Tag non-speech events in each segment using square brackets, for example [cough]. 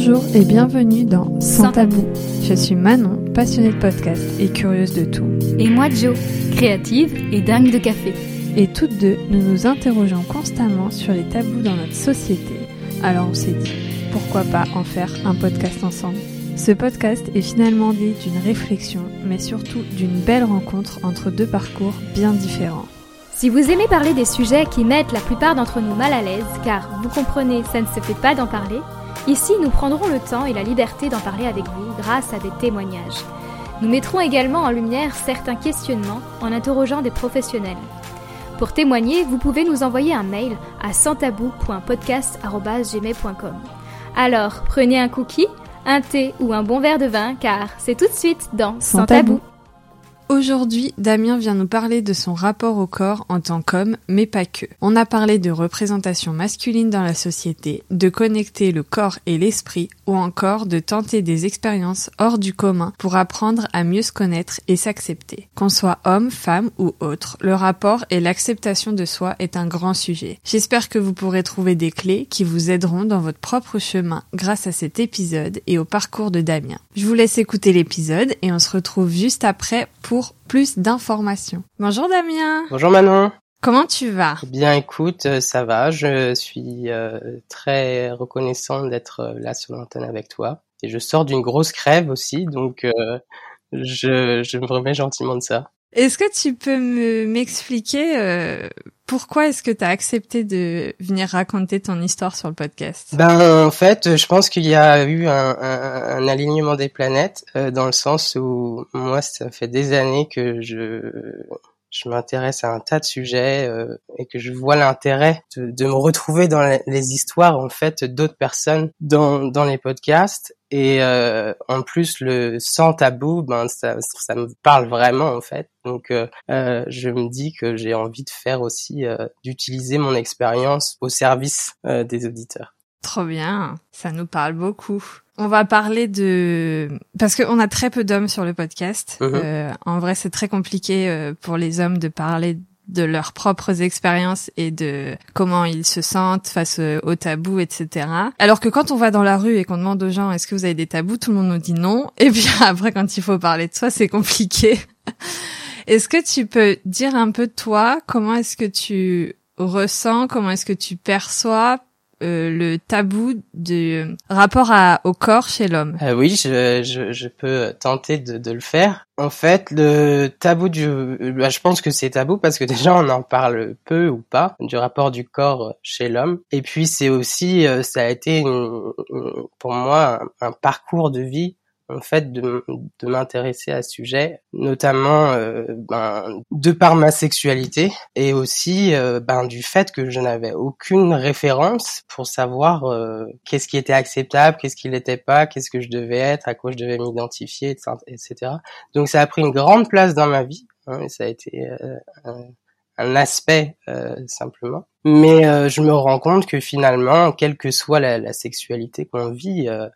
Bonjour et bienvenue dans Sans Tabou. Je suis Manon, passionnée de podcast et curieuse de tout. Et moi Jo, créative et dingue de café. Et toutes deux, nous nous interrogeons constamment sur les tabous dans notre société. Alors on s'est dit, pourquoi pas en faire un podcast ensemble? Ce podcast est finalement né d'une réflexion, mais surtout d'une belle rencontre entre deux parcours bien différents. Si vous aimez parler des sujets qui mettent la plupart d'entre nous mal à l'aise, car vous comprenez, ça ne se fait pas d'en parler, ici nous prendrons le temps et la liberté d'en parler avec vous grâce à des témoignages. Nous mettrons également en lumière certains questionnements en interrogeant des professionnels. Pour témoigner, vous pouvez nous envoyer un mail à santabou.podcast.gmail.com. Alors, prenez un cookie, un thé ou un bon verre de vin, car c'est tout de suite dans Sans, tabou. Aujourd'hui, Damien vient nous parler de son rapport au corps en tant qu'homme, mais pas que. On a parlé de représentation masculine dans la société, de connecter le corps et l'esprit, ou encore de tenter des expériences hors du commun pour apprendre à mieux se connaître et s'accepter. Qu'on soit homme, femme ou autre, le rapport et l'acceptation de soi est un grand sujet. J'espère que vous pourrez trouver des clés qui vous aideront dans votre propre chemin grâce à cet épisode et au parcours de Damien. Je vous laisse écouter l'épisode et on se retrouve juste après pour plus d'informations. Bonjour Damien. Bonjour Manon. Comment tu vas? Bien, écoute, euh, ça va. Je suis euh, très reconnaissant d'être euh, là sur l'antenne avec toi. Et je sors d'une grosse crève aussi, donc je, je me remets gentiment de ça. Est-ce que tu peux me m'expliquer euh, pourquoi est-ce que tu as accepté de venir raconter ton histoire sur le podcast? Ben en fait, je pense qu'il y a eu un alignement des planètes euh, dans le sens où moi ça fait des années que je je m'intéresse à un tas de sujets euh, et que je vois l'intérêt de, de, me retrouver dans les, histoires en fait d'autres personnes dans, dans les podcasts. Et euh, en plus le sans tabou ben ça, ça me parle vraiment en fait. Donc euh, euh je me dis que j'ai envie de faire aussi euh, d'utiliser mon expérience au service des auditeurs Trop bien, ça nous parle beaucoup. On va parler de parce qu'on a très peu d'hommes sur le podcast. Mhm. Euh, en vrai, c'est très compliqué euh, pour les hommes de parler de leurs propres expériences et de comment ils se sentent face aux tabous, etc. Alors que quand on va dans la rue et qu'on demande aux gens est-ce que vous avez des tabous, tout le monde nous dit non. [laughs] Et puis après, quand il faut parler de soi, c'est compliqué. [laughs] est-ce que tu peux dire un peu de toi Comment est-ce que tu ressens Comment est-ce que tu perçois euh, le tabou du rapport à, au corps chez l'homme euh, Oui, je, je, je, peux tenter de, de, le faire. En fait, le tabou du... Bah, je pense que c'est tabou parce que déjà on en parle peu ou pas du rapport du corps chez l'homme. Et puis c'est aussi, euh, ça a été pour moi un parcours de vie en fait de, de m'intéresser à ce sujet, notamment euh, ben, de par ma sexualité et aussi euh, ben, du fait que je n'avais aucune référence pour savoir euh, qu'est-ce qui était acceptable, qu'est-ce qui n'était pas, qu'est-ce que je devais être, à quoi je devais m'identifier, etc. Donc ça a pris une grande place dans ma vie, hein, et ça a été un, un aspect simplement. Mais je me rends compte que finalement, quelle que soit la, la sexualité qu'on vit, euh,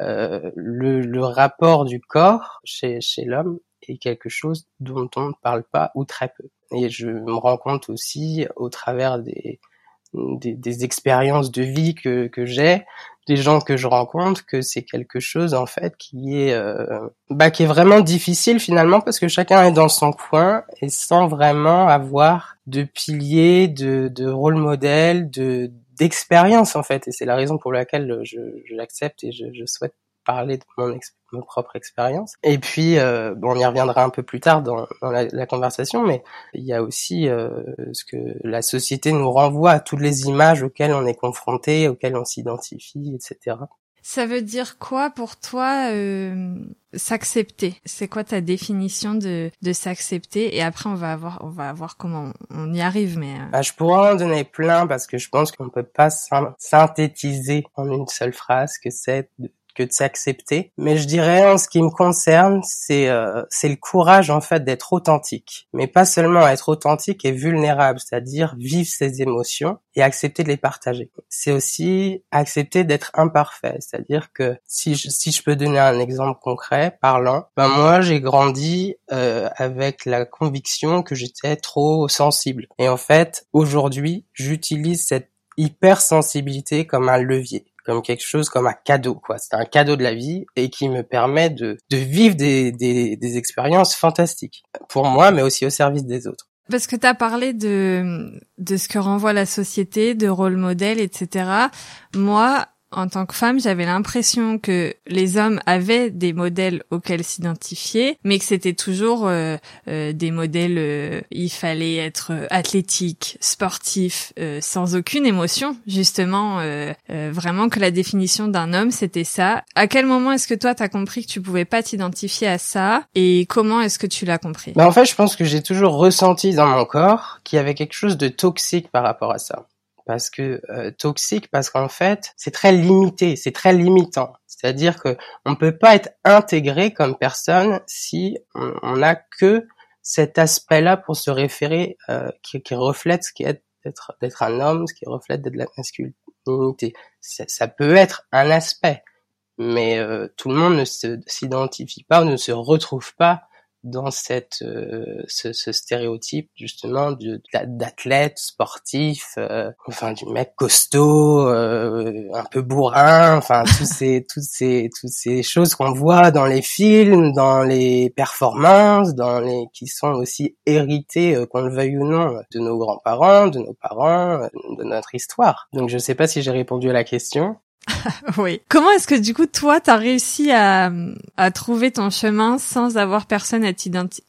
le, le, rapport du corps chez, chez l'homme est quelque chose dont on ne parle pas ou très peu. Et je me rends compte aussi au travers des, des, des expériences de vie que, que j'ai, des gens que je rencontre, que c'est quelque chose en fait qui est euh, bah, qui est vraiment difficile finalement parce que chacun est dans son coin et sans vraiment avoir de piliers, de, de rôle modèle, de d'expérience en fait et c'est la raison pour laquelle je, je l'accepte et je, je, souhaite parler de mon, mon propre expérience. Et puis euh, bon, on y reviendra un peu plus tard dans, dans la, la, conversation mais il y a aussi euh, ce que la société nous renvoie à toutes les images auxquelles on est confronté auxquelles on s'identifie etc ça veut dire quoi pour toi euh, s'accepter? C'est quoi ta définition de, de s'accepter? Et après on va avoir on va voir comment on y arrive. Mais euh... bah, je pourrais en donner plein parce que je pense qu'on peut pas synthétiser en une seule phrase que c'est que de s'accepter. Mais je dirais en ce qui me concerne, c'est euh, c'est le courage en fait d'être authentique, mais pas seulement être authentique et vulnérable, c'est-à-dire vivre ses émotions et accepter de les partager. C'est aussi accepter d'être imparfait, c'est-à-dire que si je, si je peux donner un exemple concret, parlant, ben moi j'ai grandi euh, avec la conviction que j'étais trop sensible. Et en fait, aujourd'hui, j'utilise cette hypersensibilité comme un levier comme quelque chose comme un cadeau quoi c'est un cadeau de la vie et qui me permet de de vivre des des, des expériences fantastiques pour moi mais aussi au service des autres parce que tu as parlé de, de ce que renvoie la société, de rôle modèle, etc. Moi, en tant que femme, j'avais l'impression que les hommes avaient des modèles auxquels s'identifier, mais que c'était toujours euh, euh, des modèles. Euh, il fallait être athlétique, sportif, sans aucune émotion, justement. vraiment que la définition d'un homme, c'était ça. À quel moment est-ce que toi, t'as compris que tu pouvais pas t'identifier à ça, et comment est-ce que tu l'as compris? Ben En fait, je pense que j'ai toujours ressenti dans mon corps qu'il y avait quelque chose de toxique par rapport à ça parce que euh, toxique parce qu'en fait c'est très limité, c'est très limitant. C'est-à-dire que on peut pas être intégré comme personne si on n'a que cet aspect-là pour se référer euh, qui, qui, reflète ce qui est d'être d'être un homme, ce qui reflète de la masculinité. Ça, peut être un aspect, mais euh, tout le monde ne s'identifie pas ou ne se retrouve pas dans cette euh, ce, ce, stéréotype justement de d'athlète sportif euh, enfin du mec costaud euh, un peu bourrin enfin tous [laughs] ces toutes ces toutes ces choses qu'on voit dans les films dans les performances dans les qui sont aussi héritées qu'on le veuille ou non de nos grands-parents de nos parents de notre histoire. Donc je sais pas si j'ai répondu à la question [laughs] oui. Comment est-ce que du coup toi t'as réussi à, à trouver ton chemin sans avoir personne à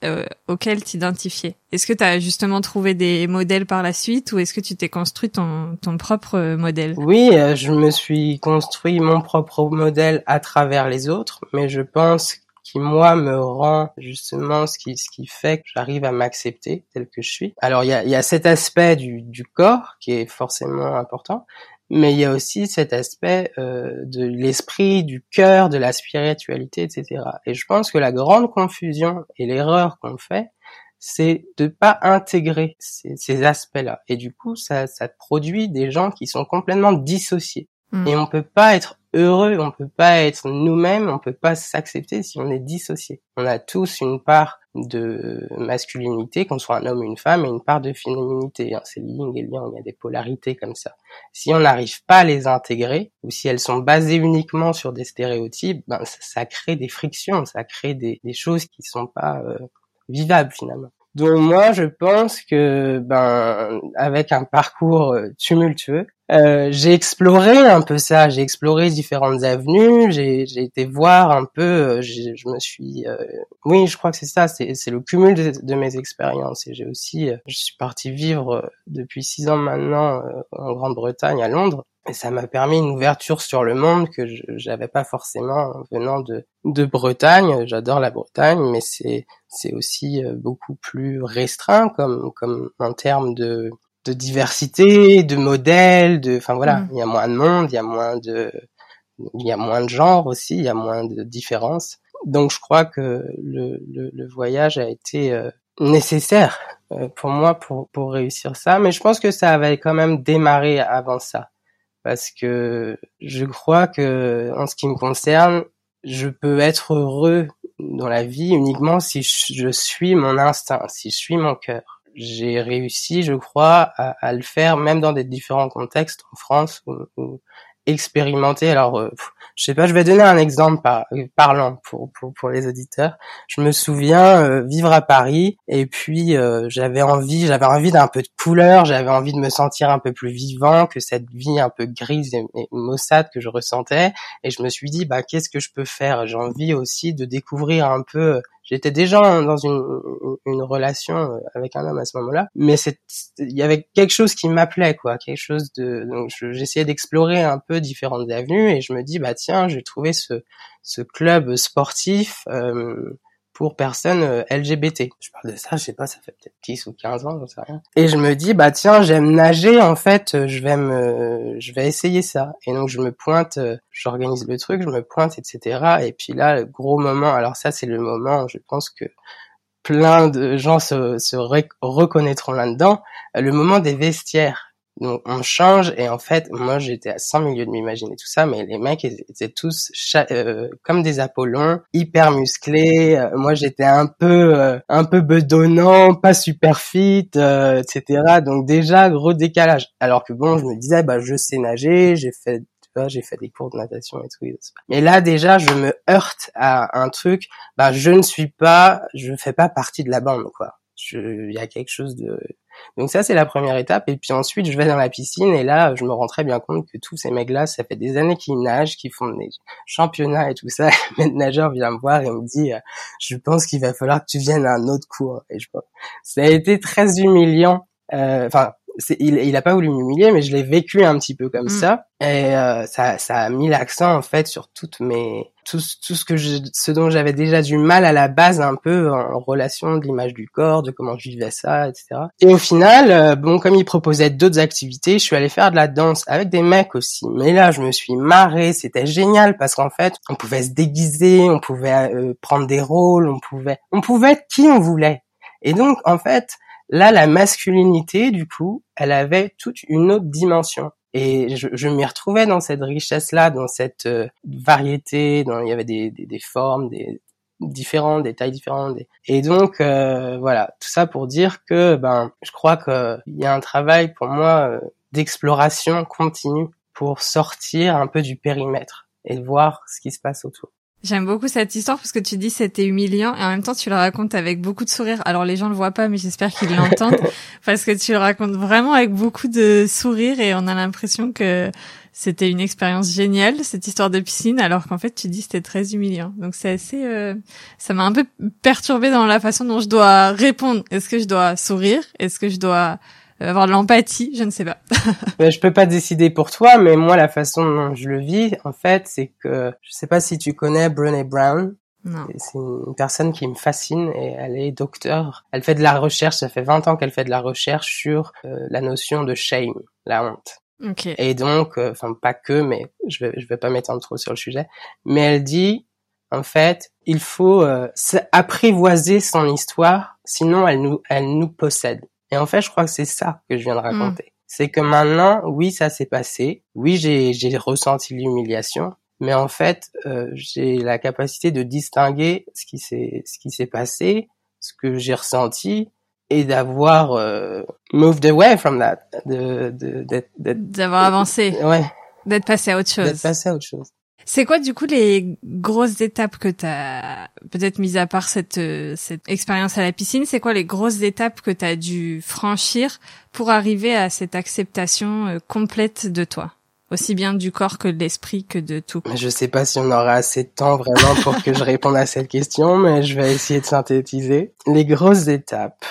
euh, auquel t'identifier? Est-ce que t'as justement trouvé des modèles par la suite ou est-ce que tu t'es construit ton, ton propre modèle? Oui, euh, je me suis construit mon propre modèle à travers les autres, mais je pense qui moi me rend justement ce qui ce qui fait que j'arrive à m'accepter tel que je suis. Alors il y a, y a cet aspect du, du corps qui est forcément important, mais il y a aussi cet aspect euh, de l'esprit, du cœur, de la spiritualité, etc. Et je pense que la grande confusion et l'erreur qu'on fait, c'est de pas intégrer ces, ces aspects-là. Et du coup, ça, ça produit des gens qui sont complètement dissociés. Mm. Et on peut pas être heureux, on peut pas être nous-mêmes, on peut pas s'accepter si on est dissocié. On a tous une part de masculinité, qu'on soit un homme ou une femme, et une part de féminité. Hein. C'est yin et il y a des polarités comme ça. Si on n'arrive pas à les intégrer, ou si elles sont basées uniquement sur des stéréotypes, ben ça, crée des frictions, ça crée des, des choses qui sont pas euh, vivables finalement. Donc moi, je pense que ben avec un parcours euh, tumultueux, euh, j'ai exploré un peu ça. J'ai exploré différentes avenues. J'ai été voir un peu. Euh, je me suis, oui, je crois que c'est ça. C'est le cumul de, mes expériences. Et j'ai aussi, je suis parti vivre depuis six ans maintenant en Grande-Bretagne, à Londres. Et ça m'a permis une ouverture sur le monde que j'avais pas forcément venant de, de Bretagne. J'adore la Bretagne, mais c'est c'est aussi euh, beaucoup plus restreint comme comme en termes de de diversité, de modèles, de enfin voilà, mm. il y a moins de monde, il y a moins de il y a moins de genres aussi, il y a moins de différences. Donc je crois que le, le, le voyage a été euh, nécessaire euh, pour moi pour pour réussir ça, mais je pense que ça avait quand même démarré avant ça parce que je crois que en ce qui me concerne, je peux être heureux dans la vie uniquement si je suis mon instinct, si je suis mon cœur. J'ai réussi, je crois, à, à, le faire même dans des différents contextes en France où, expérimenter. Alors, euh, je sais pas, je vais donner un exemple par, parlant pour, pour, pour les auditeurs. Je me souviens euh, vivre à Paris et puis euh, j'avais envie, j'avais envie d'un peu de couleur, j'avais envie de me sentir un peu plus vivant que cette vie un peu grise et, et maussade que je ressentais. Et je me suis dit, bah qu'est-ce que je peux faire? J'ai envie aussi de découvrir un peu J'étais déjà dans une, une relation euh, avec un homme à ce moment-là, mais il y avait quelque chose qui m'appelait, quoi, quelque chose de. Donc j'essayais d'explorer un peu différentes avenues et je me dis bah tiens, j'ai trouvé ce ce club sportif euh, pour personnes euh, LGBT. Je parle de ça, je sais pas, ça fait peut-être 10 ou 15 ans, je sais rien. Et je me dis, bah tiens, j'aime nager, en fait, euh, je vais me, je vais essayer ça. Et donc je me pointe, euh, j'organise le truc, je me pointe, etc. Et puis là, le gros moment, alors ça c'est le moment, je pense que plein de gens se, se reconnaîtront là-dedans, le moment des vestiaires. Donc on change et en fait moi j'étais à 100 milieux de m'imaginer tout ça mais les mecs étaient tous euh, comme des Apollons hyper musclés euh, moi j'étais un peu euh, un peu bedonnant pas super fit etc donc déjà gros décalage alors que bon je me disais bah je sais nager j'ai fait j'ai fait des cours de natation et tout. Mais là déjà, je me heurte à un truc. Bah, je ne suis pas, je fais pas partie de la bande, quoi. Il y a quelque chose de donc ça c'est la première étape et puis ensuite je vais dans la piscine et là je me rends très bien compte que tous ces mecs-là ça fait des années qu'ils nagent, qu'ils font des championnats et tout ça. [laughs] Le nageur vient me voir et me dit euh, je pense qu'il va falloir que tu viennes à un autre cours et je ça a été très humiliant. Euh, enfin il, il a pas voulu m'humilier, mais je l'ai vécu un petit peu comme mm. ça, et euh, ça, ça a mis l'accent en fait sur toutes mes tout, tout ce que je, ce dont j'avais déjà du mal à la base un peu en relation de l'image du corps, de comment je vivais ça, etc. Et au final, euh, bon, comme il proposait d'autres activités, je suis allé faire de la danse avec des mecs aussi. Mais là, je me suis marré, c'était génial parce qu'en fait, on pouvait se déguiser, on pouvait euh, prendre des rôles, on pouvait, on pouvait être qui on voulait. Et donc, en fait, Là, la masculinité, du coup, elle avait toute une autre dimension. Et je, je m'y retrouvais dans cette richesse-là, dans cette euh, variété, dans, il y avait des, des, des, formes, des des tailles différentes. Et donc, euh, voilà, tout ça pour dire que, ben, je crois qu'il y a un travail pour moi euh, d'exploration continue pour sortir un peu du périmètre et voir ce qui se passe autour. J'aime beaucoup cette histoire parce que tu dis c'était humiliant et en même temps tu le racontes avec beaucoup de sourire. Alors les gens le voient pas mais j'espère qu'ils l'entendent [laughs] parce que tu le racontes vraiment avec beaucoup de sourire et on a l'impression que c'était une expérience géniale cette histoire de piscine alors qu'en fait tu dis c'était très humiliant. Donc c'est assez euh, ça m'a un peu perturbé dans la façon dont je dois répondre. Est-ce que je dois sourire? Est-ce que je dois avoir de l'empathie, je ne sais pas. [laughs] ben, je peux pas décider pour toi, mais moi la façon dont je le vis, en fait, c'est que je sais pas si tu connais Brené Brown. C'est une personne qui me fascine et elle est docteur. Elle fait de la recherche, ça fait 20 ans qu'elle fait de la recherche sur euh, la notion de shame, la honte. Okay. Et donc, euh, enfin pas que, mais je vais, je vais pas m'étendre trop sur le sujet. Mais elle dit, en fait, il faut apprivoiser son histoire, sinon elle nous, elle nous possède. Et en fait, je crois que c'est ça que je viens de hmm. raconter. C'est que maintenant, oui, ça s'est passé. Oui, j'ai, j'ai ressenti l'humiliation. Mais en fait, euh, j'ai la capacité de distinguer ce qui s'est, ce qui s'est passé, ce que j'ai ressenti, et d'avoir euh, moved away from that, de, de, d'avoir avancé, ouais, d'être passé à autre chose, d'être passé à autre chose. C'est quoi du coup les grosses étapes que tu as peut-être mis à part cette cette expérience à la piscine, c'est quoi les grosses étapes que tu as dû franchir pour arriver à cette acceptation euh, complète de toi? Aussi bien du corps que de l'esprit que de tout. Je sais pas si on aura assez de temps vraiment pour que je réponde à cette question, mais je vais essayer de synthétiser. Les grosses étapes.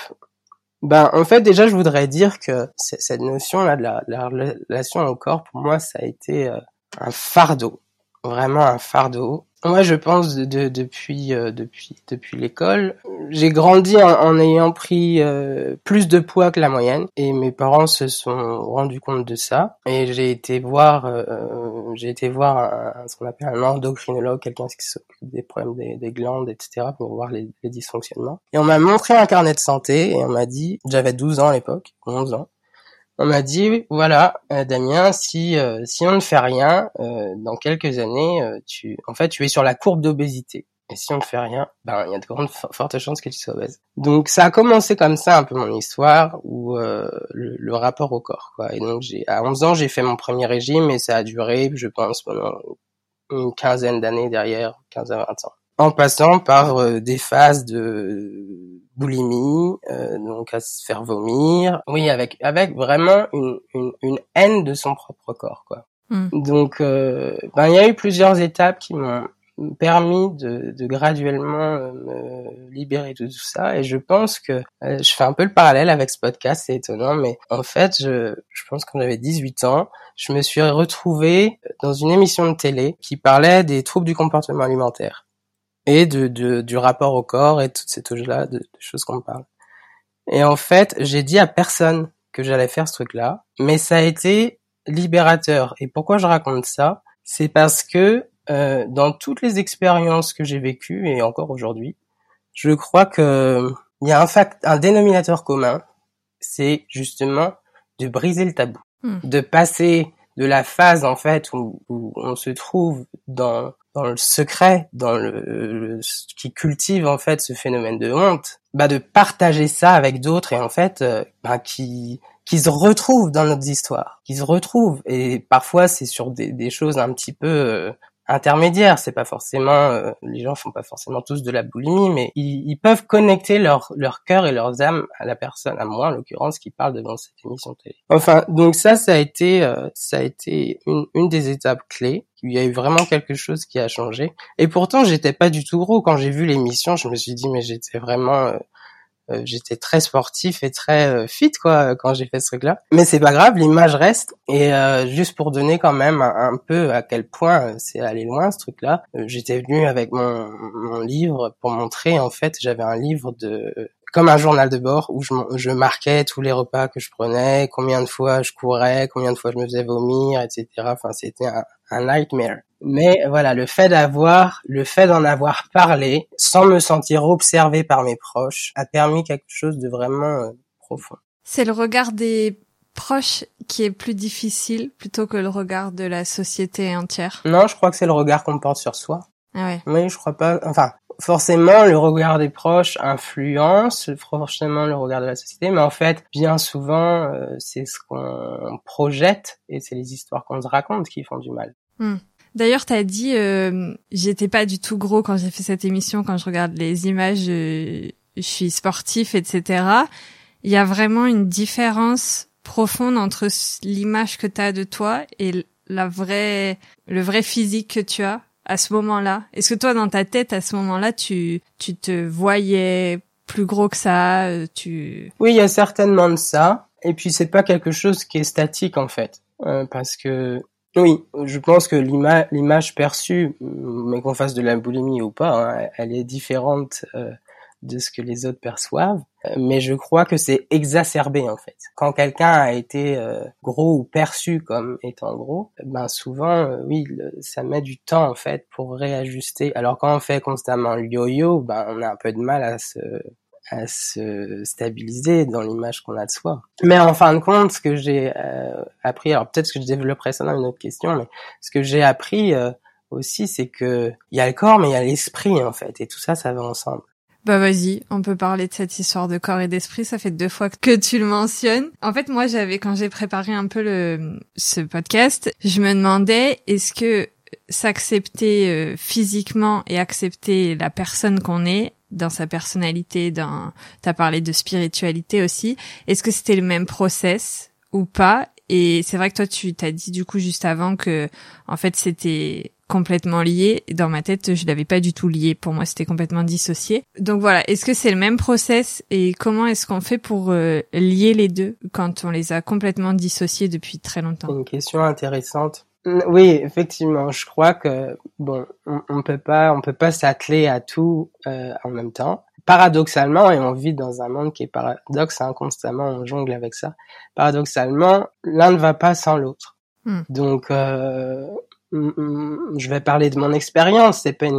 Ben, en fait, déjà, je voudrais dire que cette notion-là de la, la, relation au corps, pour moi, ça a été euh, un fardeau vraiment un fardeau. Moi, je pense de, depuis euh, depuis depuis l'école, j'ai grandi en, ayant pris euh, plus de poids que la moyenne et mes parents se sont rendus compte de ça et j'ai été voir euh, j'ai été voir ce qu'on appelle un endocrinologue, quelqu'un qui s'occupe des problèmes des, glandes, etc. pour voir les, les dysfonctionnements. Et on m'a montré un carnet de santé et on m'a dit, j'avais 12 ans à l'époque, 11 ans, on m'a dit voilà euh, Damien si euh, si on ne fait rien euh, dans quelques années tu en fait tu es sur la courbe d'obésité. Et si on ne fait rien ben il y a de grandes fortes chances que tu sois obèse. Donc ça a commencé comme ça un peu mon histoire ou le, rapport au corps quoi. Et donc j'ai à 11 ans j'ai fait mon premier régime et ça a duré je pense pendant une quinzaine d'années derrière 15 à 20 ans. En passant par des phases de boulimie, euh, donc à se faire vomir. Oui, avec avec vraiment une, une, une haine de son propre corps, quoi. Hmm. Donc, euh, ben il y a eu plusieurs étapes qui m'ont permis de, de graduellement euh, me libérer de tout ça et je pense que euh, je fais un peu le parallèle avec ce podcast c'est étonnant mais en fait je, je pense qu'on j'avais 18 ans je me suis retrouvé dans une émission de télé qui parlait des troubles du comportement alimentaire et de, de, du rapport au corps et toutes ces choses-là, de, choses qu'on parle. Et en fait, j'ai dit à personne que j'allais faire ce truc-là, mais ça a été libérateur. Et pourquoi je raconte ça? C'est parce que euh, dans toutes les expériences que j'ai vécues et encore aujourd'hui, je crois que il y a un fact, un dénominateur commun, c'est justement de briser le tabou, hmm. de passer de la phase en fait où, où on se trouve dans dans le secret, dans le, qui cultive en fait ce phénomène de honte, bah de partager ça avec d'autres et en fait euh, bah, qui qui se retrouvent dans notre histoire, qui se retrouvent. Et parfois c'est sur des, des choses un petit peu euh, intermédiaire. C'est pas forcément, euh, les gens font pas forcément tous de la boulimie, mais ils, peuvent connecter leur leur cœur et leurs âmes à la personne, à moi en l'occurrence, qui parle devant cette émission télé. Enfin, donc ça, ça a été, euh, ça a été une, une des étapes clés. Il y a eu vraiment quelque chose qui a changé. Et pourtant, j'étais pas du tout gros quand j'ai vu l'émission. Je me suis dit, mais j'étais vraiment euh, euh, j'étais très sportif et très euh, fit quoi quand j'ai fait ce truc-là. Mais c'est pas grave, l'image reste. Et euh, juste pour donner quand même un, peu à quel point c'est allé loin ce truc-là, j'étais venu avec mon, mon livre pour montrer en fait j'avais un livre de comme un journal de bord où je, je, marquais tous les repas que je prenais, combien de fois je courais, combien de fois je me faisais vomir, etc. Enfin, c'était un, un, nightmare. Mais voilà, le fait d'avoir, le fait d'en avoir parlé, sans me sentir observé par mes proches, a permis quelque chose de vraiment euh, profond. C'est le regard des proches qui est plus difficile plutôt que le regard de la société entière? Non, je crois que c'est le regard qu'on porte sur soi. Ah ouais. Oui, je crois pas. Enfin, forcément, le regard des proches influence forcément le regard de la société, mais en fait, bien souvent, euh, c'est ce qu'on projette et c'est les histoires qu'on se raconte qui font du mal. Hmm. D'ailleurs, t'as dit, euh, j'étais pas du tout gros quand j'ai fait cette émission. Quand je regarde les images, je, je suis sportif, etc. Il y a vraiment une différence profonde entre l'image que t'as de toi et la vraie, le vrai physique que tu as? À ce moment-là? Est-ce que toi, dans ta tête, à ce moment-là, tu, tu te voyais plus gros que ça euh, tu... Oui, il y a certainement de ça. Et puis, c'est pas quelque chose qui est statique, en fait. Euh, parce que, oui, je pense que l'image perçue, mais qu'on fasse de la boulimie ou pas, hein, elle est différente euh, de ce que les autres perçoivent, euh, mais je crois que c'est exacerbé en fait. Quand quelqu'un a été euh, gros ou perçu comme étant gros, ben souvent euh, oui, ça met du temps en fait pour réajuster. Alors quand on fait constamment le yo-yo, ben on a un peu de mal à se à se stabiliser dans l'image qu'on a de soi. Mais en fin de compte, ce que j'ai appris, alors peut-être que je développerai ça dans une autre question, mais ce que j'ai appris aussi, c'est que il y a le corps, mais il y a l'esprit en fait, et tout ça, ça va ensemble. Bah vas-y, on peut parler de cette histoire de corps et d'esprit. Ça fait deux fois que tu le mentionnes. En fait, moi, j'avais quand j'ai préparé un peu le ce podcast, je me demandais est-ce que s'accepter euh, physiquement et accepter la personne qu'on est dans sa personnalité, dans t'as parlé de spiritualité aussi. Est-ce que c'était le même process ou pas? Et c'est vrai que toi, tu t'as dit du coup juste avant que en fait c'était complètement lié. Dans ma tête, je l'avais pas du tout lié. Pour moi, c'était complètement dissocié. Donc voilà, est-ce que c'est le même process et comment est-ce qu'on fait pour euh, lier les deux quand on les a complètement dissociés depuis très longtemps? Une question intéressante. Oui, effectivement, je crois que bon, on, on peut pas, on peut pas s'atteler à tout euh, en même temps. Paradoxalement, et on vit dans un monde qui est paradoxe, hein, constamment on jongle avec ça. Paradoxalement, l'un ne va pas sans l'autre. Hmm. Donc, euh, je vais parler de mon expérience. C'est pas,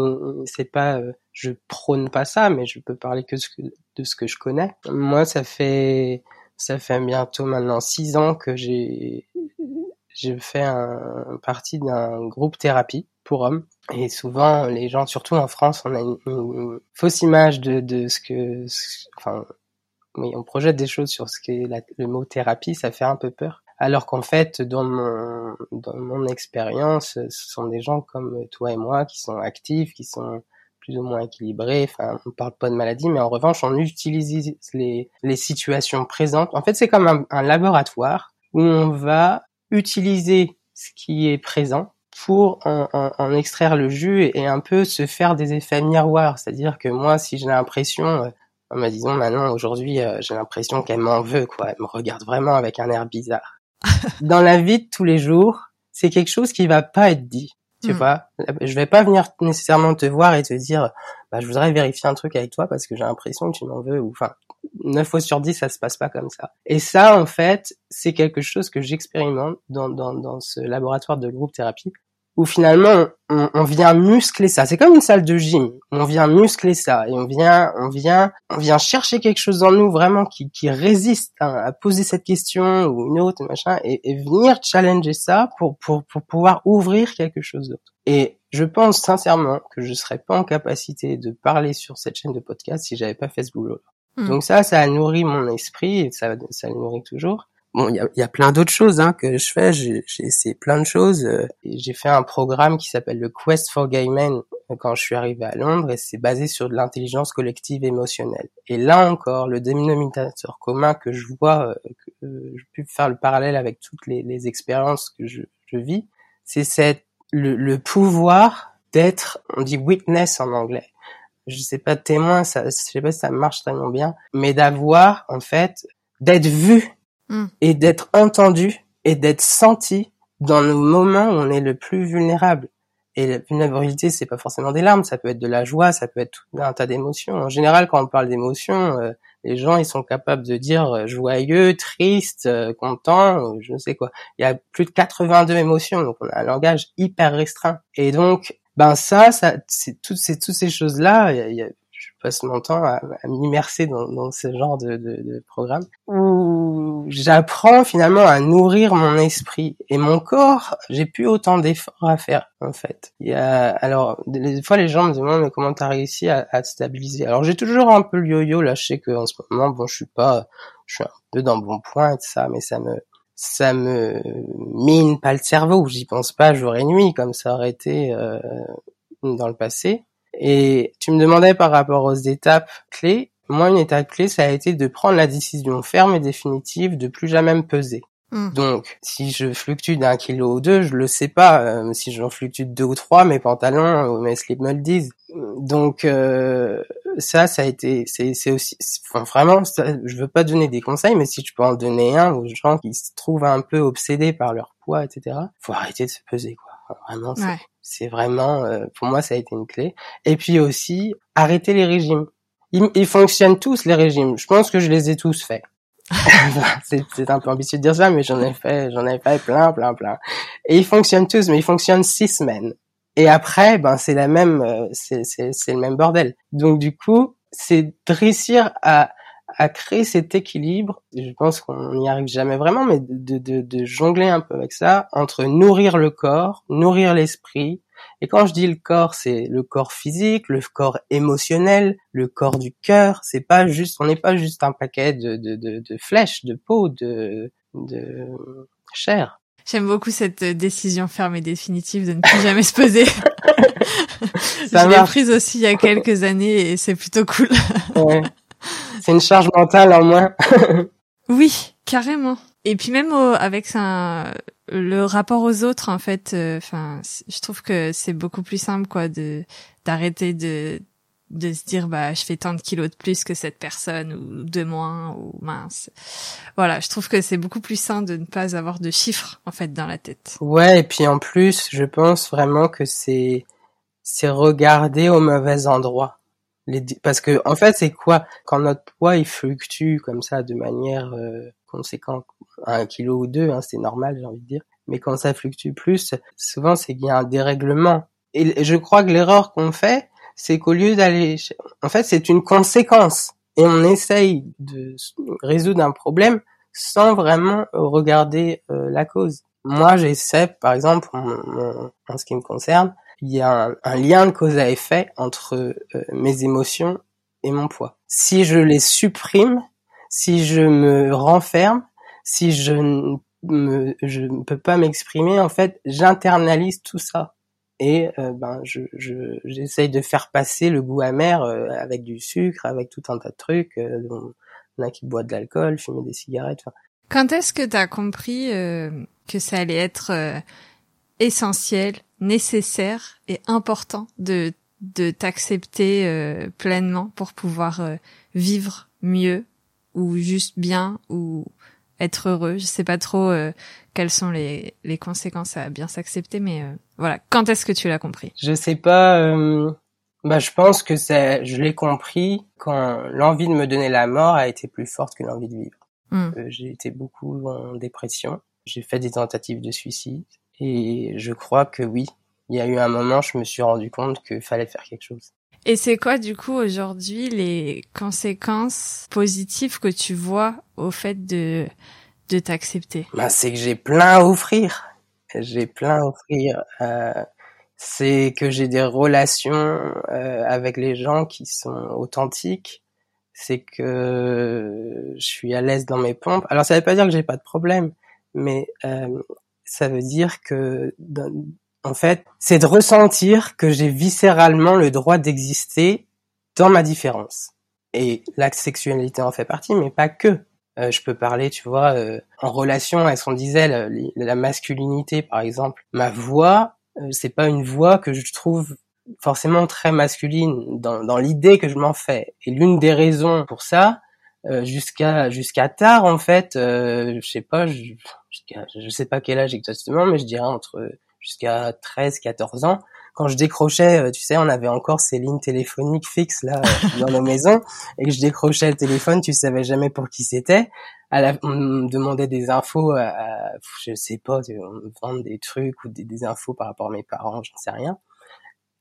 c'est pas, euh, je prône pas ça, mais je peux parler que de ce que je connais. Moi, ça fait, ça fait bientôt maintenant six ans que j'ai, j'ai fait un partie d'un groupe thérapie pour hommes. Et souvent, les gens, surtout en France, on a une, fausse image de, de ce que, enfin, oui, on projette des choses sur ce qu'est le mot thérapie, ça fait un peu peur alors qu'en fait, dans mon, dans mon expérience, ce sont des gens comme toi et moi qui sont actifs, qui sont plus ou moins équilibrés. Enfin, on parle pas de maladie, mais en revanche, on utilise les, les situations présentes. En fait, c'est comme un, laboratoire où on va utiliser ce qui est présent pour en, en, en, extraire le jus et, un peu se faire des effets miroirs. C'est-à-dire que moi, si j'ai l'impression, euh, bah, disons maintenant aujourd'hui, euh, j'ai l'impression qu'elle m'en veut, quoi. Elle me regarde vraiment avec un air bizarre [laughs] dans la vie de tous les jours, c'est quelque chose qui va pas être dit. Tu hmm. vois, je vais pas venir nécessairement te voir et te dire, bah, je voudrais vérifier un truc avec toi parce que j'ai l'impression que tu m'en veux ou enfin, 9 fois sur 10, ça se passe pas comme ça. Et ça, en fait, c'est quelque chose que j'expérimente dans, dans, dans ce laboratoire de groupe thérapie où finalement on, on, vient muscler ça. C'est comme une salle de gym. On vient muscler ça et on vient, on vient, on vient chercher quelque chose en nous vraiment qui, qui résiste hein, à poser cette question ou une autre machin et, et venir challenger ça pour, pour pour pouvoir ouvrir quelque chose d'autre. Et je pense sincèrement que je serais pas en capacité de parler sur cette chaîne de podcast si j'avais pas fait ce boulot. Hmm. Donc ça, ça a nourri mon esprit et ça, ça le nourrit toujours. Bon, il y a, y a, plein d'autres choses hein, que je fais. J'ai essayé plein de choses. euh, J'ai fait un programme qui s'appelle le Quest for Gay Men euh, quand je suis arrivé à Londres et c'est basé sur de l'intelligence collective émotionnelle. Et là encore, le dénominateur commun que je vois, euh, que je peux faire le parallèle avec toutes les, les expériences que je, je vis, c'est cette le, le pouvoir d'être, on dit witness en anglais. Je sais pas témoin, ça, je sais pas si ça marche tellement bien, mais d'avoir en fait d'être vu Mm. et d'être entendu et d'être senti dans nos moments où on est le plus vulnérable. Et la vulnérabilité, c'est pas forcément des larmes, ça peut être de la joie, ça peut être tout un tas d'émotions. En général, quand on parle d'émotions, euh, les gens ils sont capables de dire euh, joyeux, triste, euh, content, je ne sais quoi. Il y a plus de 82 émotions, donc on a un langage hyper restreint. Et donc, ben ça, ça, c'est toutes ces toutes ces choses là. Je passe mon temps à, à m'immerser dans, dans ce genre de, de, de programme où j'apprends finalement à nourrir mon esprit et mon corps. J'ai plus autant d'efforts à faire en fait. Il y a alors des fois les gens me demandent mais comment t'as réussi à, à te stabiliser? Alors j'ai toujours un peu le yo-yo là. Je sais qu'en ce moment bon je suis pas, je suis un peu dans bon point et ça, mais ça me ça me mine pas le cerveau. J'y pense pas jour et nuit comme ça aurait été euh, dans le passé. Et tu me demandais par rapport aux étapes clés. Moi, une étape clé, ça a été de prendre la décision ferme et définitive de plus jamais me peser. Mm. Donc, si je fluctue d'un kilo ou deux, je le sais pas. Euh, si j'en fluctue de deux ou trois, mes pantalons ou mes slips me le disent. Donc, euh, ça, ça a été, c'est, aussi, enfin, vraiment, ça, je veux pas donner des conseils, mais si tu peux en donner un aux gens qui se trouvent un peu obsédés par leur poids, etc., faut arrêter de se peser, quoi. Vraiment, c'est, Ouais. C'est vraiment, euh, pour moi, ça a été une clé. Et puis aussi, arrêter les régimes. Ils, ils fonctionnent tous, les régimes. Je pense que je les ai tous faits. [laughs] c'est, un peu ambitieux de dire ça, mais j'en ai fait, j'en ai fait plein, plein, plein. Et ils fonctionnent tous, mais ils fonctionnent six semaines. Et après, ben, c'est la même, euh, c'est, le même bordel. Donc, du coup, c'est réussir à, à créer cet équilibre. Je pense qu'on n'y arrive jamais vraiment, mais de, de, de jongler un peu avec ça entre nourrir le corps, nourrir l'esprit. Et quand je dis le corps, c'est le corps physique, le corps émotionnel, le corps du cœur. C'est pas juste, on n'est pas juste un paquet de, de, de, de flèches, de peau, de, de chair. J'aime beaucoup cette décision ferme et définitive de ne plus jamais se peser. [laughs] [laughs] Ça Je l'ai prise aussi il y a quelques années et c'est plutôt cool. Ouais. C'est une charge mentale en moins. [laughs] Oui, carrément. Et puis même au- avec ça, le rapport aux autres, en fait, euh, enfin, je trouve que c'est beaucoup plus simple, quoi, de d'arrêter de de se dire bah je fais tant de kilos de plus que cette personne ou de moins ou mince. Voilà, je trouve que c'est beaucoup plus sain de ne pas avoir de chiffres en fait dans la tête. Ouais, et puis en plus, je pense vraiment que c'est c'est regarder au mauvais endroit. Parce que en fait, c'est quoi quand notre poids il fluctue comme ça de manière euh, conséquente, un kilo ou deux, hein, c'est normal, j'ai envie de dire. Mais quand ça fluctue plus, souvent c'est qu'il y a un dérèglement. Et je crois que l'erreur qu'on fait, c'est qu'au lieu d'aller, en fait, c'est une conséquence. Et on essaye de résoudre un problème sans vraiment regarder euh, la cause. Moi, j'essaie, par exemple, en ce qui me concerne, il y a un, lien de cause à effet entre euh, mes émotions et mon poids. Si je les supprime, si je me renferme, si je ne je ne peux pas m'exprimer, en fait, j'internalise tout ça. Et euh, ben, je, je, j'essaye de faire passer le goût amer euh, avec du sucre, avec tout un tas de trucs. Euh, en a qui boivent de l'alcool, fumer des cigarettes. Quand est-ce que t'as compris euh, que ça allait être essentiel, nécessaire et important de de t'accepter euh, pleinement pour pouvoir euh, vivre mieux ou juste bien ou être heureux. Je sais pas trop euh, quelles sont les, les conséquences à bien s'accepter, mais euh, voilà. Quand est-ce que tu l'as compris? Je sais pas. euh, bah, je pense que c'est, je l'ai compris quand l'envie de me donner la mort a été plus forte que l'envie de vivre. Hmm. Euh, j'ai été beaucoup en dépression. J'ai fait des tentatives de suicide et je crois que oui, il y a eu un moment, je me suis rendu compte qu'il fallait faire quelque chose. Et c'est quoi du coup aujourd'hui les conséquences positives que tu vois au fait de de t'accepter? Bah, c'est que j'ai plein à offrir. J'ai plein à offrir. Euh, c'est que j'ai des relations euh, avec les gens qui sont authentiques, c'est que je suis à l'aise dans mes pompes. Alors ça veut pas dire que j'ai pas de problème, mais euh, ça veut dire que en fait, c'est de ressentir que j'ai viscéralement le droit d'exister dans ma différence. Et la sexualité en fait partie, mais pas que. Euh, je peux parler, tu vois, euh, en relation à ce qu'on disait, la, masculinité, par exemple. Ma voix, euh, c'est pas une voix que je trouve forcément très masculine dans, dans l'idée que je m'en fais. Et l'une des raisons pour ça, euh, jusqu'à jusqu'à tard en fait, euh, je sais pas, je sais pas quel âge exactement, mais je dirais entre jusqu'à 13, 14 ans, quand je décrochais, euh, tu sais, on avait encore ces lignes téléphoniques fixes là euh, [laughs] dans nos maisons, et que je décrochais le téléphone, tu savais jamais pour qui c'était. La, on me demandait des infos, à, je sais pas, on me demande des trucs ou des, des infos par rapport à mes parents, je ne sais rien.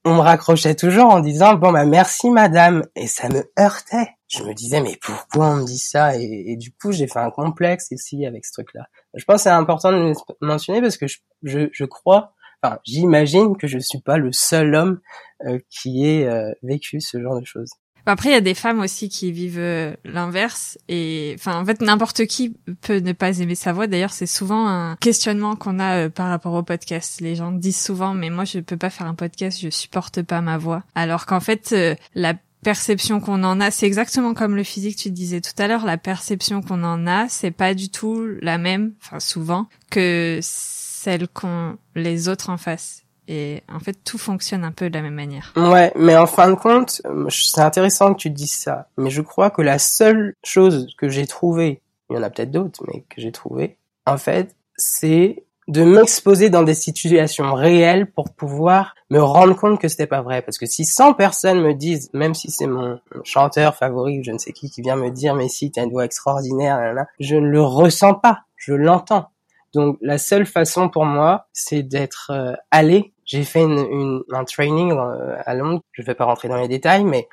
On me raccrochait toujours en disant bon bah merci madame et ça me heurtait. Je me disais mais pourquoi on me dit ça? Et, du coup j'ai fait un complexe ici avec ce truc là. Je pense c'est important de le mentionner parce que je, je, je crois enfin, j'imagine que je suis pas le seul homme euh, qui ait euh, vécu ce genre de choses. Après, il y a des femmes aussi qui vivent euh, l'inverse et enfin en fait n'importe qui peut ne pas aimer sa voix. D'ailleurs, c'est souvent un questionnement qu'on a par rapport au podcast. Les gens disent souvent mais moi je peux pas faire un podcast, je supporte pas ma voix. Alors qu'en fait la perception qu'on en a, c'est exactement comme le physique tu disais tout à l'heure, la perception qu'on en a, c'est pas du tout la même, enfin souvent que celle qu'ont les autres en face. Et en fait, tout fonctionne un peu de la même manière. Ouais, mais en fin de compte, c'est intéressant que tu dises ça. Mais je crois que la seule chose que j'ai trouvée, il y en a peut-être d'autres, mais que j'ai trouvé, en fait, c'est de m'exposer dans des situations réelles pour pouvoir me rendre compte que c'était pas vrai. Parce que si 100 personnes me disent, même si c'est mon chanteur favori ou je ne sais qui qui vient me dire, mais si t'as une voix extraordinaire, je ne le ressens pas, je l'entends. Donc la seule façon pour moi, c'est d'être euh, allé. J'ai fait une, une, un training euh, à Londres. Je vais pas rentrer dans les détails, mais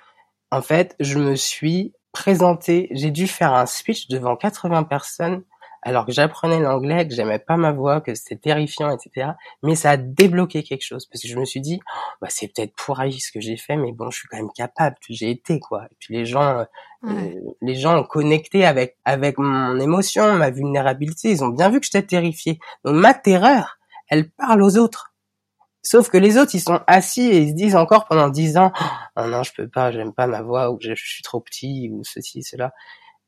en fait, je me suis présenté. J'ai dû faire un speech devant 80 personnes alors que j'apprenais l'anglais, que j'aimais pas ma voix, que c'était terrifiant, etc. Mais ça a débloqué quelque chose parce que je me suis dit, oh, bah, c'est peut-être pourri ce que j'ai fait, mais bon, je suis quand même capable, j'ai été quoi. Et puis les gens, euh, les gens ont connecté avec avec mon émotion, ma vulnérabilité. Ils ont bien vu que j'étais terrifié. Donc ma terreur, elle parle aux autres. Sauf que les autres, ils sont assis et ils se disent encore pendant dix ans, oh non, je peux pas, j'aime pas ma voix, ou je, suis trop petit, ou ceci, cela.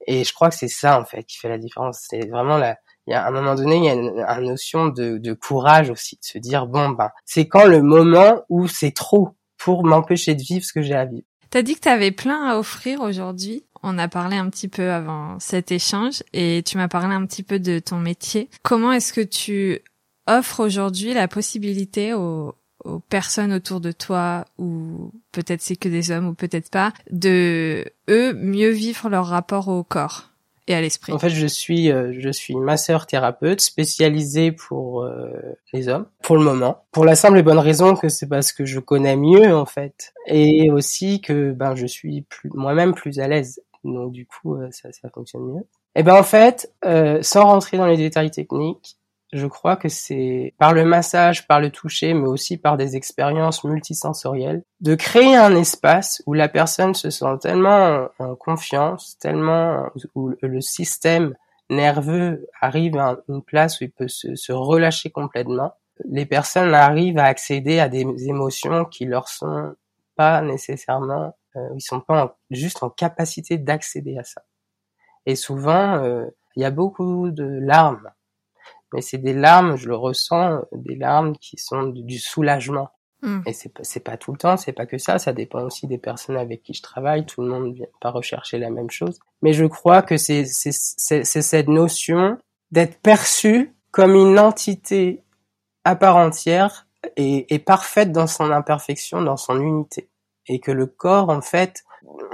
Et je crois que c'est ça en fait qui fait la différence. C'est vraiment la, il y a à un moment donné, il y a une, notion de, de, courage aussi, de se dire bon ben c'est quand le moment où c'est trop pour m'empêcher de vivre ce que j'ai à vivre. T'as dit que t'avais plein à offrir aujourd'hui. On a parlé un petit peu avant cet échange et tu m'as parlé un petit peu de ton métier. Comment est-ce que tu offres aujourd'hui la possibilité aux, aux personnes autour de toi ou peut-être c'est que des hommes ou peut-être pas de eux mieux vivre leur rapport au corps et à l'esprit. En fait, je suis euh, je suis masseur thérapeute spécialisé pour euh, les hommes pour le moment. Pour la simple et bonne raison que c'est parce que je connais mieux en fait et aussi que ben je suis plus moi-même plus à l'aise. Donc du coup euh, ça ça fonctionne mieux. Et ben en fait, sans rentrer dans les détails techniques, je crois que c'est par le massage, par le toucher, mais aussi par des expériences multisensorielles, de créer un espace où la personne se sent tellement en confiance, tellement où le système nerveux arrive à une place où il peut se, relâcher complètement. Les personnes arrivent à accéder à des émotions qui leur sont pas nécessairement, euh, ils sont pas juste en capacité d'accéder à ça. Et souvent, euh, il y a beaucoup de larmes mais c'est des larmes, je le ressens, des larmes qui sont du soulagement. Mm. Et c'est c'est pas tout le temps, c'est pas que ça, ça dépend aussi des personnes avec qui je travaille. Tout le monde vient pas rechercher la même chose. Mais je crois que c'est cette notion d'être perçu comme une entité à part entière et, et parfaite dans son imperfection, dans son unité, et que le corps en fait,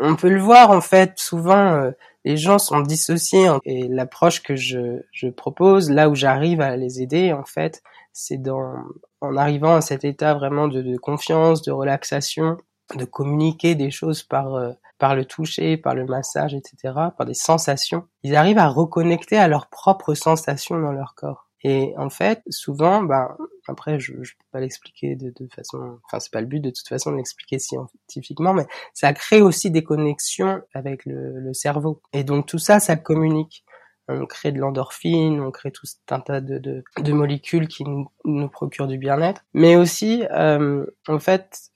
on peut le voir en fait souvent. Euh, les gens sont dissociés et l'approche que je, je propose, là où j'arrive à les aider, en fait, c'est dans, en arrivant à cet état vraiment de, de, confiance, de relaxation, de communiquer des choses par, euh, par le toucher, par le massage, etc., par des sensations. Ils arrivent à reconnecter à leurs propres sensations dans leur corps. Et en fait, souvent, ben, après, je, je peux pas l'expliquer de, de façon, enfin, c'est pas le but de toute façon de l'expliquer scientifiquement, mais ça crée aussi des connexions avec le, le cerveau. Et donc tout ça, ça communique on crée de l'endorphine, on crée tout un tas de, de, de molécules qui nous, nous procurent du bien-être. Mais aussi, euh, en fait,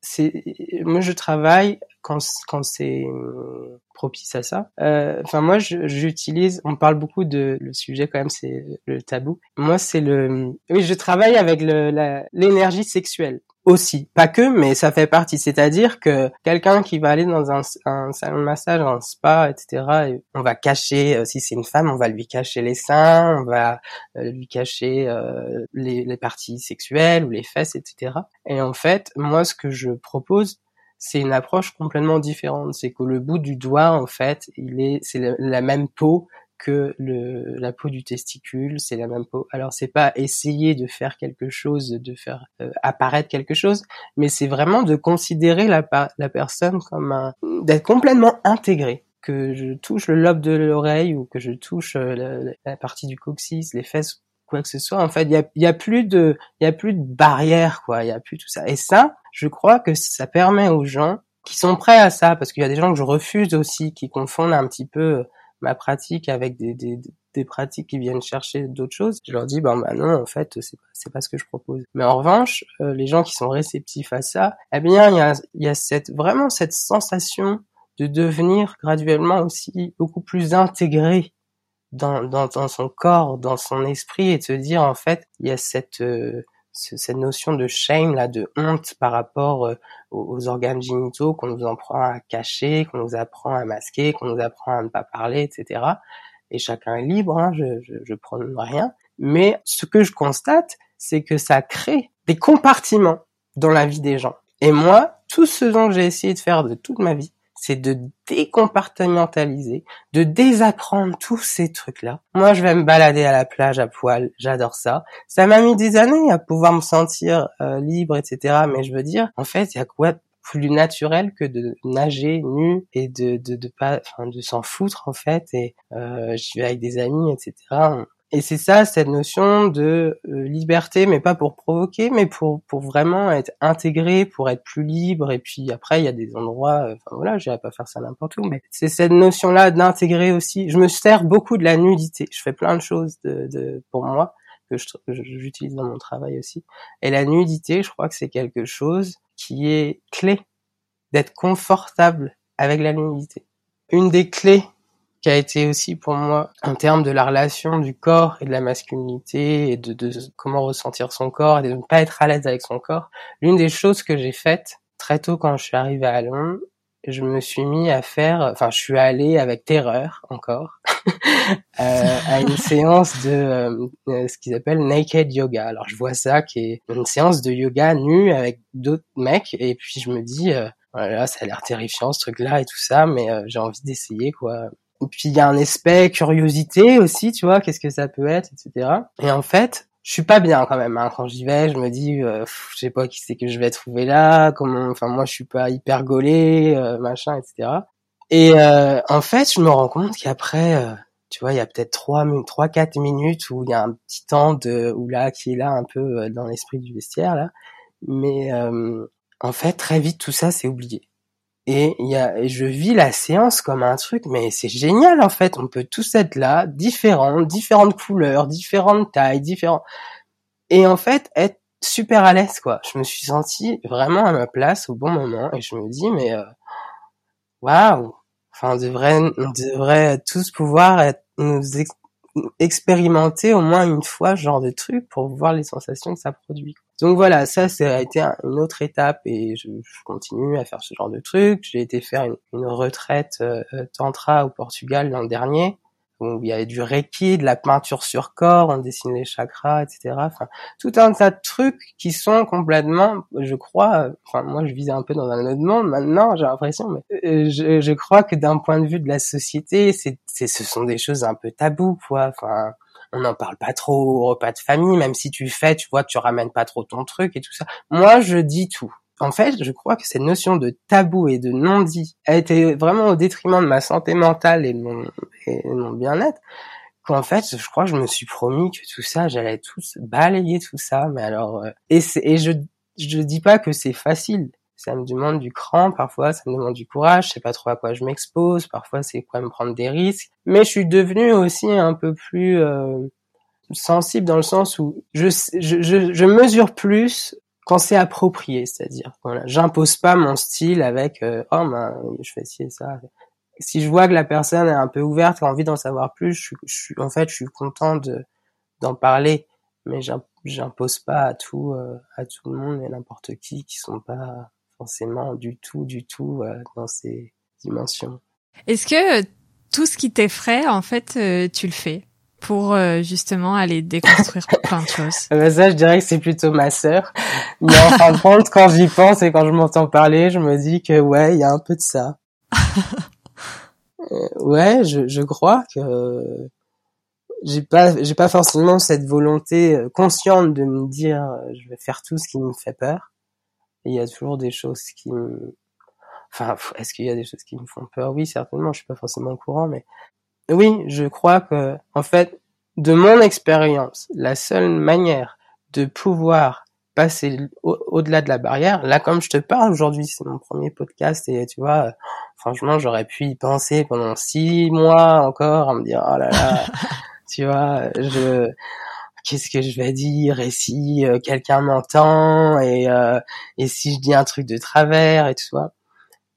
c'est moi je travaille quand quand c'est propice à ça. Euh, enfin moi j'utilise, on parle beaucoup de le sujet quand même c'est le tabou. Moi c'est le oui je travaille avec l'énergie sexuelle aussi, pas que, mais ça fait partie. C'est-à-dire que quelqu'un qui va aller dans un, un, salon de massage, un spa, etc., on va cacher, euh, si c'est une femme, on va lui cacher les seins, on va euh, lui cacher euh, les, les, parties sexuelles ou les fesses, etc. Et en fait, moi, ce que je propose, c'est une approche complètement différente. C'est que le bout du doigt, en fait, il est, c'est la même peau que le, la peau du testicule, c'est la même peau. Alors c'est pas essayer de faire quelque chose, de faire euh, apparaître quelque chose, mais c'est vraiment de considérer la, la personne comme un, d'être complètement intégré. Que je touche le lobe de l'oreille ou que je touche euh, la, partie du coccyx, les fesses, quoi que ce soit. En fait, il y a, y a plus de, il y a plus de barrière, quoi. Il y a plus tout ça. Et ça, je crois que ça permet aux gens qui sont prêts à ça, parce qu'il y a des gens que je refuse aussi, qui confondent un petit peu ma pratique avec des, des, des pratiques qui viennent chercher d'autres choses, je leur dis ben bah non en fait c'est c'est pas ce que je propose. Mais en revanche, euh, les gens qui sont réceptifs à ça, eh bien il y a y a cette vraiment cette sensation de devenir graduellement aussi beaucoup plus intégré dans, dans, dans son corps, dans son esprit et de se dire en fait il y a cette euh, cette notion de shame là, de honte par rapport euh, aux, organes génitaux qu'on nous apprend à cacher, qu'on nous apprend à masquer, qu'on nous apprend à ne pas parler, etc. Et chacun est libre, hein, je, je, je prends rien. Mais ce que je constate, c'est que ça crée des compartiments dans la vie des gens. Et moi, tout ce dont j'ai essayé de faire de toute ma vie, c'est de décompartimentaliser, de désapprendre tous ces trucs-là. Moi, je vais me balader à la plage à poil, j'adore ça. Ça m'a mis des années à pouvoir me sentir euh, libre, etc. Mais je veux dire, en fait, il y a quoi plus naturel que de nager nu et de de, de pas, enfin, de s'en foutre en fait. Et euh, je suis avec des amis, etc. Et c'est ça, cette notion de euh, liberté, mais pas pour provoquer, mais pour pour vraiment être intégré, pour être plus libre. Et puis après, il y a des endroits, euh, enfin voilà, j'irai pas faire ça n'importe où, mais c'est cette notion-là d'intégrer aussi. Je me sers beaucoup de la nudité. Je fais plein de choses de, de pour moi que j'utilise dans mon travail aussi. Et la nudité, je crois que c'est quelque chose qui est clé d'être confortable avec la nudité. Une des clés qui a été aussi pour moi en termes de la relation du corps et de la masculinité et de, de comment ressentir son corps et de ne pas être à l'aise avec son corps. L'une des choses que j'ai faites très tôt quand je suis arrivé à Londres, je me suis mis à faire, enfin, je suis allé avec terreur encore [laughs] euh, à une [laughs] séance de euh, ce qu'ils appellent naked yoga. Alors, je vois ça qui est une séance de yoga nu avec d'autres mecs, et puis je me dis, euh, voilà, ça a l'air terrifiant ce truc-là et tout ça, mais euh, j'ai envie d'essayer quoi. Et puis il y a un aspect curiosité aussi, tu vois, qu'est-ce que ça peut être, etc. Et en fait, je suis pas bien quand même. Hein. Quand j'y vais, je me dis, euh, je sais pas qui c'est que je vais trouver là, comment. Enfin moi, je suis pas hyper gaulé, euh, machin, etc. Et euh, en fait, je me rends compte qu'après, euh, tu vois, il y a peut-être trois, trois, quatre minutes où il y a un petit temps de, où là, qui est là un peu euh, dans l'esprit du vestiaire là. Mais en fait, très vite, tout ça, c'est oublié. Et, y a, je vis la séance comme un truc, mais c'est génial en fait. On peut tous être là, différents, différentes couleurs, différentes tailles, différents. Et en fait, être super à l'aise quoi. Je me suis senti vraiment à ma place au bon moment et je me dis mais euh, waouh. Enfin, on devrait, on devrait tous pouvoir être, nous expérimenter au moins une fois ce genre de truc pour voir les sensations que ça produit. Donc voilà, ça, ça a été une autre étape et je, continue à faire ce genre de trucs. J'ai été faire une, retraite euh, tantra au Portugal l'an dernier où il y avait du reiki, de la peinture sur corps, on dessine les chakras, etc. Enfin, tout un tas de trucs qui sont complètement, je crois, enfin moi je visais un peu dans un autre monde maintenant, j'ai l'impression, mais euh, je, je, crois que d'un point de vue de la société, c'est, ce sont des choses un peu tabous, quoi. Enfin, on n'en parle pas trop au repas de famille, même si tu fais, tu vois, tu ramènes pas trop ton truc et tout ça. Moi, je dis tout. En fait, je crois que cette notion de tabou et de non-dit a été vraiment au détriment de ma santé mentale et de mon, mon bien-être, qu'en fait, je crois que je me suis promis que tout ça, j'allais tout balayer tout ça. Mais alors, euh, et, et je je dis pas que c'est facile. Ça me demande du cran parfois, ça me demande du courage. Je sais pas trop à quoi je m'expose. Parfois, c'est quoi me prendre des risques. Mais je suis devenu aussi un peu plus euh, sensible dans le sens où je, je, je, je mesure plus quand c'est approprié, c'est-à-dire voilà, j'impose pas mon style avec euh, oh ben je fais ci et ça si je vois que la personne est un peu ouverte, a envie d'en savoir plus, je, suis, en fait, je suis content de d'en parler, mais j'impose pas à tout euh, à tout le monde et n'importe qui qui sont pas forcément du tout du tout euh, dans ces dimensions. Est-ce que tout ce qui t'effraie, en fait, euh, tu le fais pour justement aller déconstruire [laughs] plein de choses? Ben Ça, je dirais que c'est plutôt ma sœur. Mais en fin de compte, quand j'y pense et quand je m'entends parler, je me dis que ouais, il y a un peu de ça. [laughs] Euh, ouais, je, je crois que j'ai pas j'ai pas forcément cette volonté euh, consciente de me dire euh, je vais faire tout ce qui me fait peur. Il y a toujours des choses qui me enfin est-ce qu'il y a des choses qui me font peur? Oui, certainement, je suis pas forcément au courant mais oui, je crois que en fait de mon expérience, la seule manière de pouvoir passer au-delà de la barrière. Là, comme je te parle aujourd'hui, c'est mon premier podcast et tu vois, franchement, j'aurais pu y penser pendant six mois encore, à me dire, oh là là, [laughs] tu vois, je, qu'est-ce que je vais dire et si euh, quelqu'un m'entend et euh, et si je dis un truc de travers et tout ça.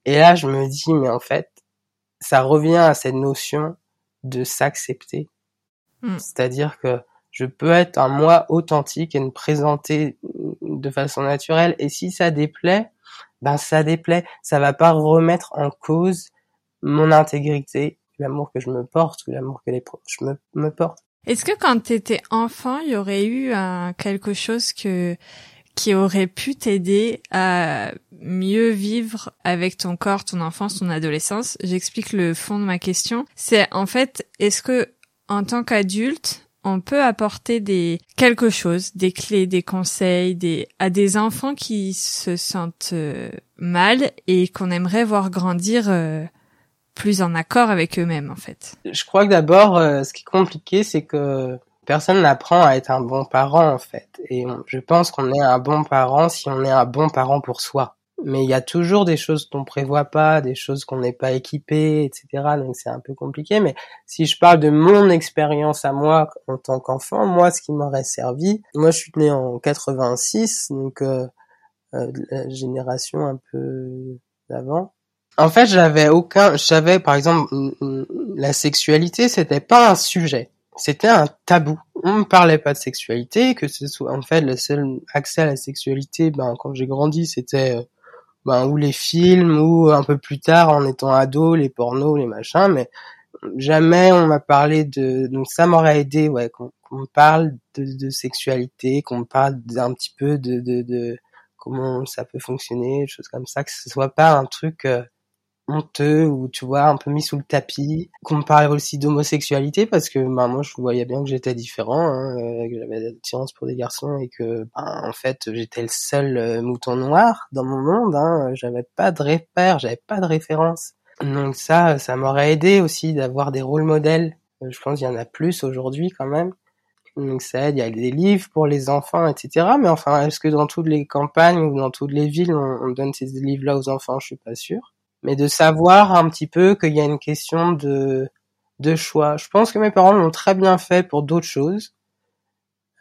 Et là, je me dis, mais en fait, ça revient à cette notion de s'accepter. Hmm. C'est-à-dire que je peux être un moi authentique et me présenter de façon naturelle. Et si ça déplaît, ben ça déplaît. Ça va pas remettre en cause mon intégrité, l'amour que je me porte ou l'amour que les proches me, me portent. Est-ce que quand tu étais enfant, il y aurait eu quelque chose que qui aurait pu t'aider à mieux vivre avec ton corps, ton enfance, ton adolescence? J'explique le fond de ma question. C'est en fait, est-ce que en tant qu'adulte, on peut apporter des quelque chose, des clés, des conseils, des à des enfants qui se sentent euh, mal et qu'on aimerait voir grandir euh, plus en accord avec eux-mêmes en fait. Je crois que d'abord, euh, ce qui est compliqué, c'est que personne n'apprend à être un bon parent en fait. Et je pense qu'on est un bon parent si on est un bon parent pour soi mais il y a toujours des choses qu'on prévoit pas, des choses qu'on n'est pas équipé, etc. Donc c'est un peu compliqué. Mais si je parle de mon expérience à moi en tant qu'enfant, moi, ce qui m'aurait servi, moi, je suis né en 86, donc euh, euh, la génération un peu d'avant. En fait, j'avais aucun, j'avais par exemple la sexualité, c'était pas un sujet, c'était un tabou. On ne parlait pas de sexualité, que ce soit en fait le seul accès à la sexualité, ben quand j'ai grandi, c'était euh, ben, ou les films, ou un peu plus tard en étant ado, les pornos, les machins, mais jamais on m'a parlé de... Donc ça m'aurait aidé, ouais, qu'on parle de, sexualité, qu'on parle d'un petit peu de, de, de, comment ça peut fonctionner, choses comme ça, que ce soit pas un truc... Euh, honteux ou tu vois un peu mis sous le tapis qu'on me parle aussi d'homosexualité parce que bah, moi je voyais bien que j'étais différent hein, euh, que j'avais de l'attirance pour des garçons et que bah, en fait j'étais le seul euh, mouton noir dans mon monde hein, j'avais pas de repère j'avais pas de référence donc ça ça m'aurait aidé aussi d'avoir des rôles modèles. Je pense qu'il y en a plus aujourd'hui quand même. Donc ça aide, il y a des livres pour les enfants, etc. Mais enfin, est-ce que dans toutes les campagnes ou dans toutes les villes, on, on donne ces livres-là aux enfants? Je suis pas sûr mais de savoir un petit peu qu'il y a une question de de choix. Je pense que mes parents l'ont très bien fait pour d'autres choses,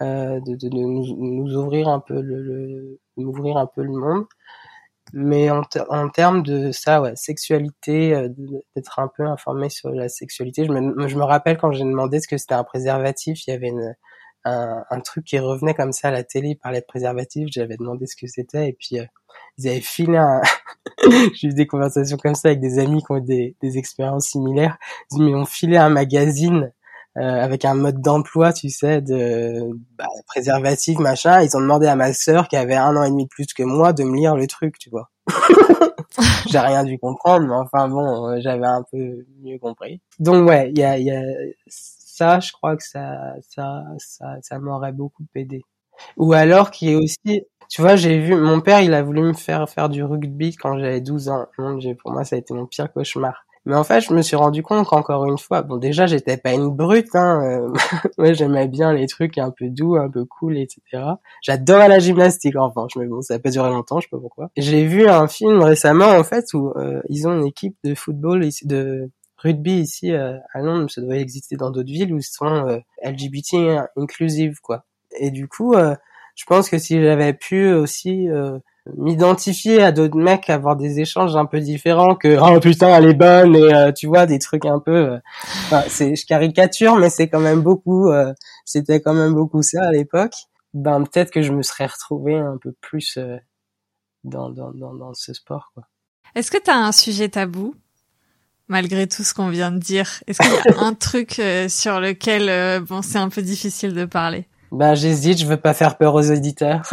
euh, de, de, nous, nous, ouvrir un peu le, le m'ouvrir un peu le monde. Mais en, en termes de ça, ouais, sexualité, euh, d'être un peu informé sur la sexualité. Je me, je me rappelle quand j'ai demandé ce que c'était un préservatif, il y avait une, un, un, truc qui revenait comme ça à la télé, il parlait de préservatif, j'avais demandé ce que c'était, et puis euh, ils avaient filé un... [laughs] J'ai eu des conversations comme ça avec des amis qui ont des, des expériences similaires. Ils m'ont filé un magazine euh, avec un mode d'emploi, tu sais, de bah, préservatif, machin. Ils ont demandé à ma sœur, qui avait un an et demi de plus que moi, de me lire le truc, tu vois. [laughs] J'ai rien dû comprendre, mais enfin bon, euh, j'avais un peu mieux compris. Donc ouais, il y a, y a ça, je crois que ça, ça, ça, ça m'aurait beaucoup aidé. Ou alors qui est aussi tu vois, j'ai vu, mon père, il a voulu me faire faire du rugby quand j'avais 12 ans. Dieu, pour moi, ça a été mon pire cauchemar. Mais en fait, je me suis rendu compte qu'encore une fois, bon déjà j'étais pas une brute, hein. Euh, [laughs] moi j'aimais bien les trucs un peu doux, un peu cool, etc. J'adorais la gymnastique en revanche, mais bon ça a pas duré longtemps, je sais pas pourquoi. J'ai vu un film récemment en fait où euh, ils ont une équipe de football de rugby ici euh, à Londres, ça doit exister dans d'autres villes où ils sont LGBT inclusive quoi. Et du coup, je pense que si j'avais pu aussi m'identifier à d'autres mecs, avoir des échanges un peu différents que oh putain elle est bonne et euh, tu vois des trucs un peu, euh, c'est je caricature mais c'est quand même beaucoup, euh, c'était quand même beaucoup ça à l'époque. Ben peut-être que je me serais retrouvé un peu plus dans, dans, dans, dans ce sport quoi. Est-ce que tu as un sujet tabou? Malgré tout ce qu'on vient de dire Est-ce qu'il y a un [laughs] truc sur lequel bon c'est un peu difficile de parler? Ben j'hésite, je veux pas faire peur aux auditeurs. [laughs]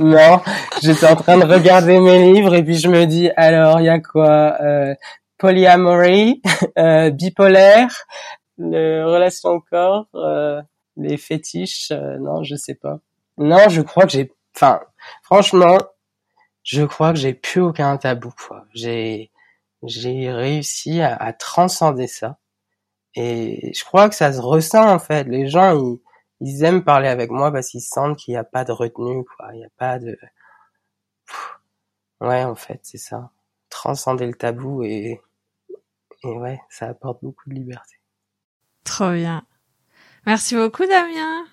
non, j'étais en train de regarder mes livres et puis je me dis alors il y a quoi euh, Polyamory, euh, bipolaire, le relation au corps, euh, les fétiches, euh, non je sais pas. Non, je crois que j'ai, enfin franchement, je crois que j'ai plus aucun tabou quoi. J'ai j'ai réussi à, à transcender ça et je crois que ça se ressent en fait. Les gens, ils, ils aiment parler avec moi parce qu'ils sentent qu'il n'y a pas de retenue, quoi. Il n'y a pas de... Ouais, en fait, c'est ça. Transcender le tabou et... Et ouais, ça apporte beaucoup de liberté. Trop bien. Merci beaucoup, Damien.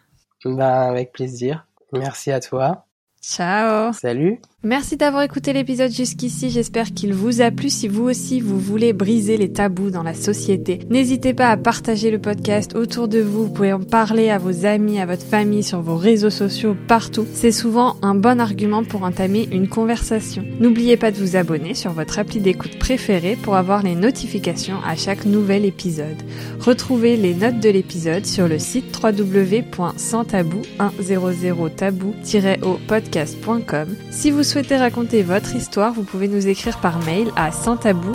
Ben, avec plaisir. Merci à toi. Ciao. Salut. Merci d'avoir écouté l'épisode jusqu'ici, j'espère qu'il vous a plu. Si vous aussi vous voulez briser les tabous dans la société, n'hésitez pas à partager le podcast autour de vous. Vous pouvez en parler à vos amis, à votre famille, sur vos réseaux sociaux, partout. C'est souvent un bon argument pour entamer une conversation. N'oubliez pas de vous abonner sur votre appli d'écoute préférée pour avoir les notifications à chaque nouvel épisode. Retrouvez les notes de l'épisode sur le site www.sanstabou100tabou-au podcast.com. Si vous souhaitez raconter votre histoire, vous pouvez nous écrire par mail à 100 tabou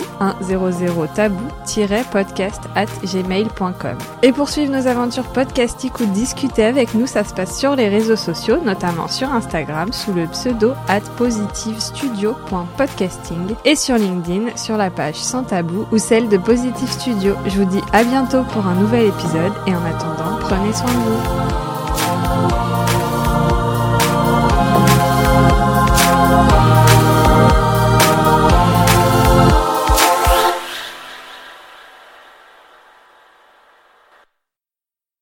podcast at gmail.com. Et pour suivre nos aventures podcastiques ou discuter avec nous, ça se passe sur les réseaux sociaux, notamment sur Instagram sous le pseudo at positivestudio.podcasting et sur LinkedIn sur la page Sans Tabou ou celle de Positive Studio. Je vous dis à bientôt pour un nouvel épisode et en attendant, prenez soin de vous.